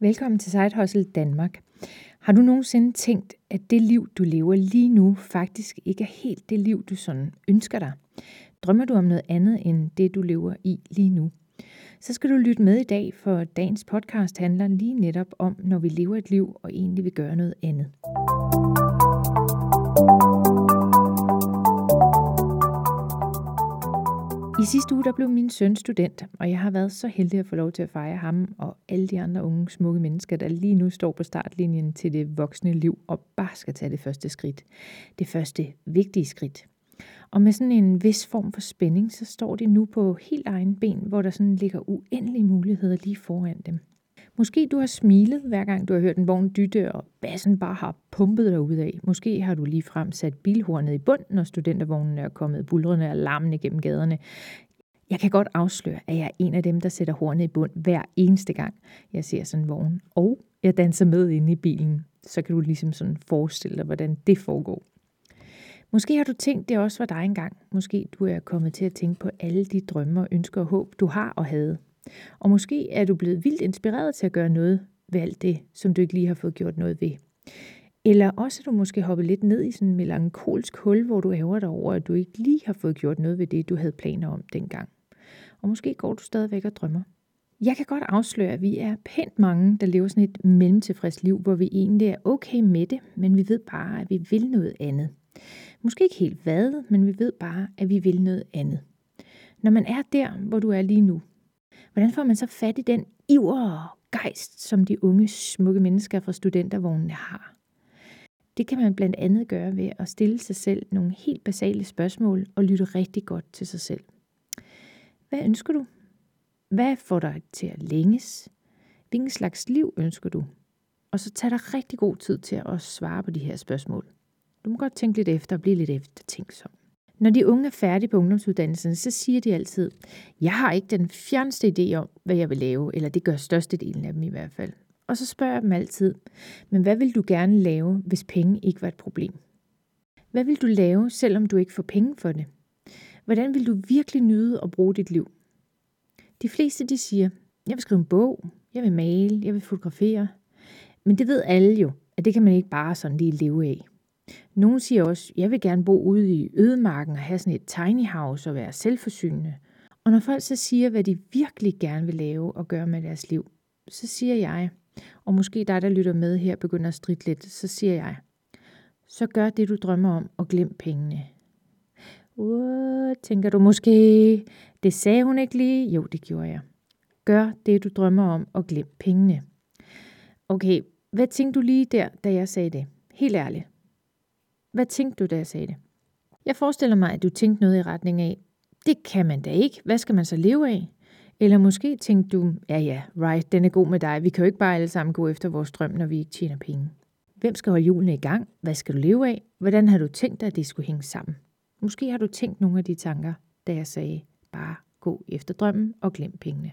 Velkommen til Side Hustle Danmark. Har du nogensinde tænkt, at det liv, du lever lige nu, faktisk ikke er helt det liv, du sådan ønsker dig? Drømmer du om noget andet end det, du lever i lige nu? Så skal du lytte med i dag, for dagens podcast handler lige netop om, når vi lever et liv og egentlig vil gøre noget andet. I sidste uge der blev min søn student, og jeg har været så heldig at få lov til at fejre ham og alle de andre unge smukke mennesker, der lige nu står på startlinjen til det voksne liv og bare skal tage det første skridt. Det første vigtige skridt. Og med sådan en vis form for spænding, så står de nu på helt egen ben, hvor der sådan ligger uendelige muligheder lige foran dem. Måske du har smilet, hver gang du har hørt en vogn dytte, og bassen bare har pumpet dig ud af. Måske har du lige frem sat bilhornet i bund, når studentervognen er kommet bulrende og larmende gennem gaderne. Jeg kan godt afsløre, at jeg er en af dem, der sætter hornet i bund hver eneste gang, jeg ser sådan en vogn. Og jeg danser med inde i bilen. Så kan du ligesom sådan forestille dig, hvordan det foregår. Måske har du tænkt, det også var dig engang. Måske du er kommet til at tænke på alle de drømme og ønsker og håb, du har og havde. Og måske er du blevet vildt inspireret til at gøre noget ved alt det, som du ikke lige har fået gjort noget ved. Eller også er du måske hoppet lidt ned i sådan en melankolsk hul, hvor du ærger dig over, at du ikke lige har fået gjort noget ved det, du havde planer om dengang. Og måske går du stadigvæk og drømmer. Jeg kan godt afsløre, at vi er pænt mange, der lever sådan et mellemtilfreds liv, hvor vi egentlig er okay med det, men vi ved bare, at vi vil noget andet. Måske ikke helt hvad, men vi ved bare, at vi vil noget andet. Når man er der, hvor du er lige nu, Hvordan får man så fat i den iver og gejst, som de unge, smukke mennesker fra studentervognene har? Det kan man blandt andet gøre ved at stille sig selv nogle helt basale spørgsmål og lytte rigtig godt til sig selv. Hvad ønsker du? Hvad får dig til at længes? Hvilken slags liv ønsker du? Og så tag dig rigtig god tid til at svare på de her spørgsmål. Du må godt tænke lidt efter og blive lidt eftertænksom. Når de unge er færdige på ungdomsuddannelsen, så siger de altid, jeg har ikke den fjerneste idé om, hvad jeg vil lave, eller det gør størstedelen af dem i hvert fald. Og så spørger jeg dem altid, men hvad vil du gerne lave, hvis penge ikke var et problem? Hvad vil du lave, selvom du ikke får penge for det? Hvordan vil du virkelig nyde at bruge dit liv? De fleste de siger, jeg vil skrive en bog, jeg vil male, jeg vil fotografere. Men det ved alle jo, at det kan man ikke bare sådan lige leve af. Nogle siger også, jeg vil gerne bo ude i ødemarken og have sådan et tiny house og være selvforsynende. Og når folk så siger, hvad de virkelig gerne vil lave og gøre med deres liv, så siger jeg, og måske dig, der lytter med her, begynder at stride lidt, så siger jeg, så gør det, du drømmer om, og glem pengene. Uh, tænker du måske, det sagde hun ikke lige? Jo, det gjorde jeg. Gør det, du drømmer om, og glem pengene. Okay, hvad tænkte du lige der, da jeg sagde det? Helt ærligt. Hvad tænkte du, da jeg sagde det? Jeg forestiller mig, at du tænkte noget i retning af, det kan man da ikke. Hvad skal man så leve af? Eller måske tænkte du, ja ja, right, den er god med dig. Vi kan jo ikke bare alle sammen gå efter vores drøm, når vi ikke tjener penge. Hvem skal holde julen i gang? Hvad skal du leve af? Hvordan har du tænkt dig, at det skulle hænge sammen? Måske har du tænkt nogle af de tanker, da jeg sagde, bare gå efter drømmen og glem pengene.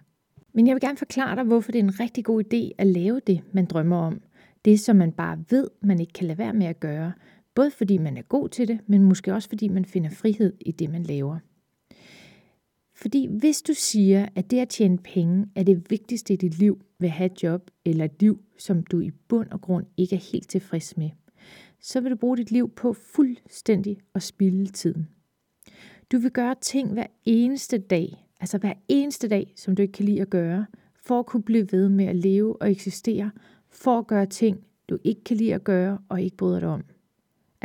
Men jeg vil gerne forklare dig, hvorfor det er en rigtig god idé at lave det, man drømmer om. Det, som man bare ved, man ikke kan lade være med at gøre, Både fordi man er god til det, men måske også fordi man finder frihed i det, man laver. Fordi hvis du siger, at det at tjene penge er det vigtigste i dit liv ved at have et job, eller et liv, som du i bund og grund ikke er helt tilfreds med, så vil du bruge dit liv på fuldstændig at spilde tiden. Du vil gøre ting hver eneste dag, altså hver eneste dag, som du ikke kan lide at gøre, for at kunne blive ved med at leve og eksistere, for at gøre ting, du ikke kan lide at gøre og ikke bryder dig om.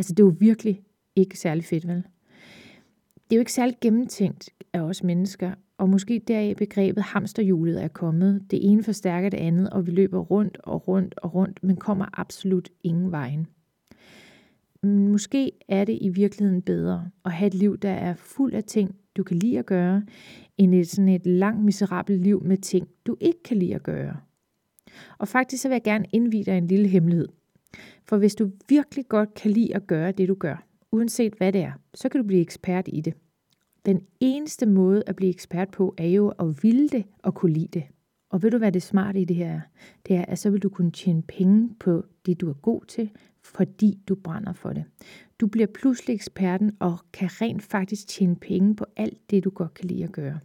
Altså, det er jo virkelig ikke særlig fedt, vel? Det er jo ikke særlig gennemtænkt af os mennesker, og måske deraf begrebet hamsterhjulet er kommet. Det ene forstærker det andet, og vi løber rundt og rundt og rundt, men kommer absolut ingen vejen. Måske er det i virkeligheden bedre at have et liv, der er fuld af ting, du kan lide at gøre, end et sådan et langt miserabelt liv med ting, du ikke kan lide at gøre. Og faktisk så vil jeg gerne indvide dig en lille hemmelighed. For hvis du virkelig godt kan lide at gøre det, du gør, uanset hvad det er, så kan du blive ekspert i det. Den eneste måde at blive ekspert på, er jo at ville det og kunne lide det. Og ved du, hvad det smarte i det her er? Det er, at så vil du kunne tjene penge på det, du er god til, fordi du brænder for det. Du bliver pludselig eksperten og kan rent faktisk tjene penge på alt det, du godt kan lide at gøre.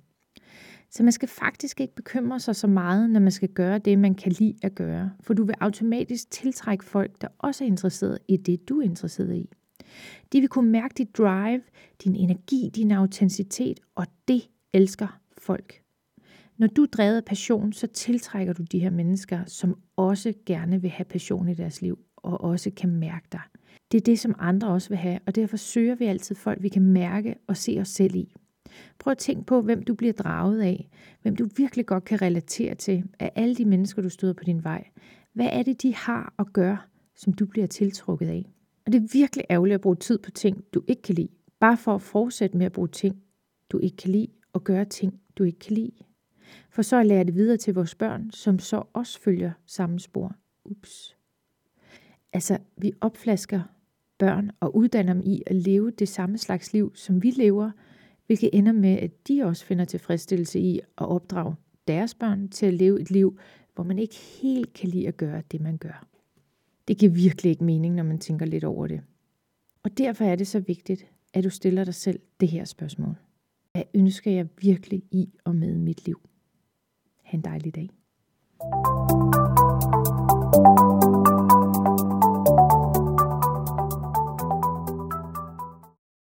Så man skal faktisk ikke bekymre sig så meget, når man skal gøre det, man kan lide at gøre. For du vil automatisk tiltrække folk, der også er interesseret i det, du er interesseret i. De vil kunne mærke dit drive, din energi, din autenticitet, og det elsker folk. Når du er drevet af passion, så tiltrækker du de her mennesker, som også gerne vil have passion i deres liv, og også kan mærke dig. Det er det, som andre også vil have, og derfor søger vi altid folk, vi kan mærke og se os selv i. Prøv at tænke på, hvem du bliver draget af, hvem du virkelig godt kan relatere til af alle de mennesker, du støder på din vej. Hvad er det, de har at gøre, som du bliver tiltrukket af? Og det er virkelig ærgerligt at bruge tid på ting, du ikke kan lide, bare for at fortsætte med at bruge ting, du ikke kan lide, og gøre ting, du ikke kan lide. For så at lære det videre til vores børn, som så også følger samme spor. Ups. Altså, vi opflasker børn og uddanner dem i at leve det samme slags liv, som vi lever, hvilket ender med, at de også finder tilfredsstillelse i at opdrage deres børn til at leve et liv, hvor man ikke helt kan lide at gøre det, man gør. Det giver virkelig ikke mening, når man tænker lidt over det. Og derfor er det så vigtigt, at du stiller dig selv det her spørgsmål. Hvad ønsker jeg virkelig i og med mit liv? Ha' en dejlig dag. thank you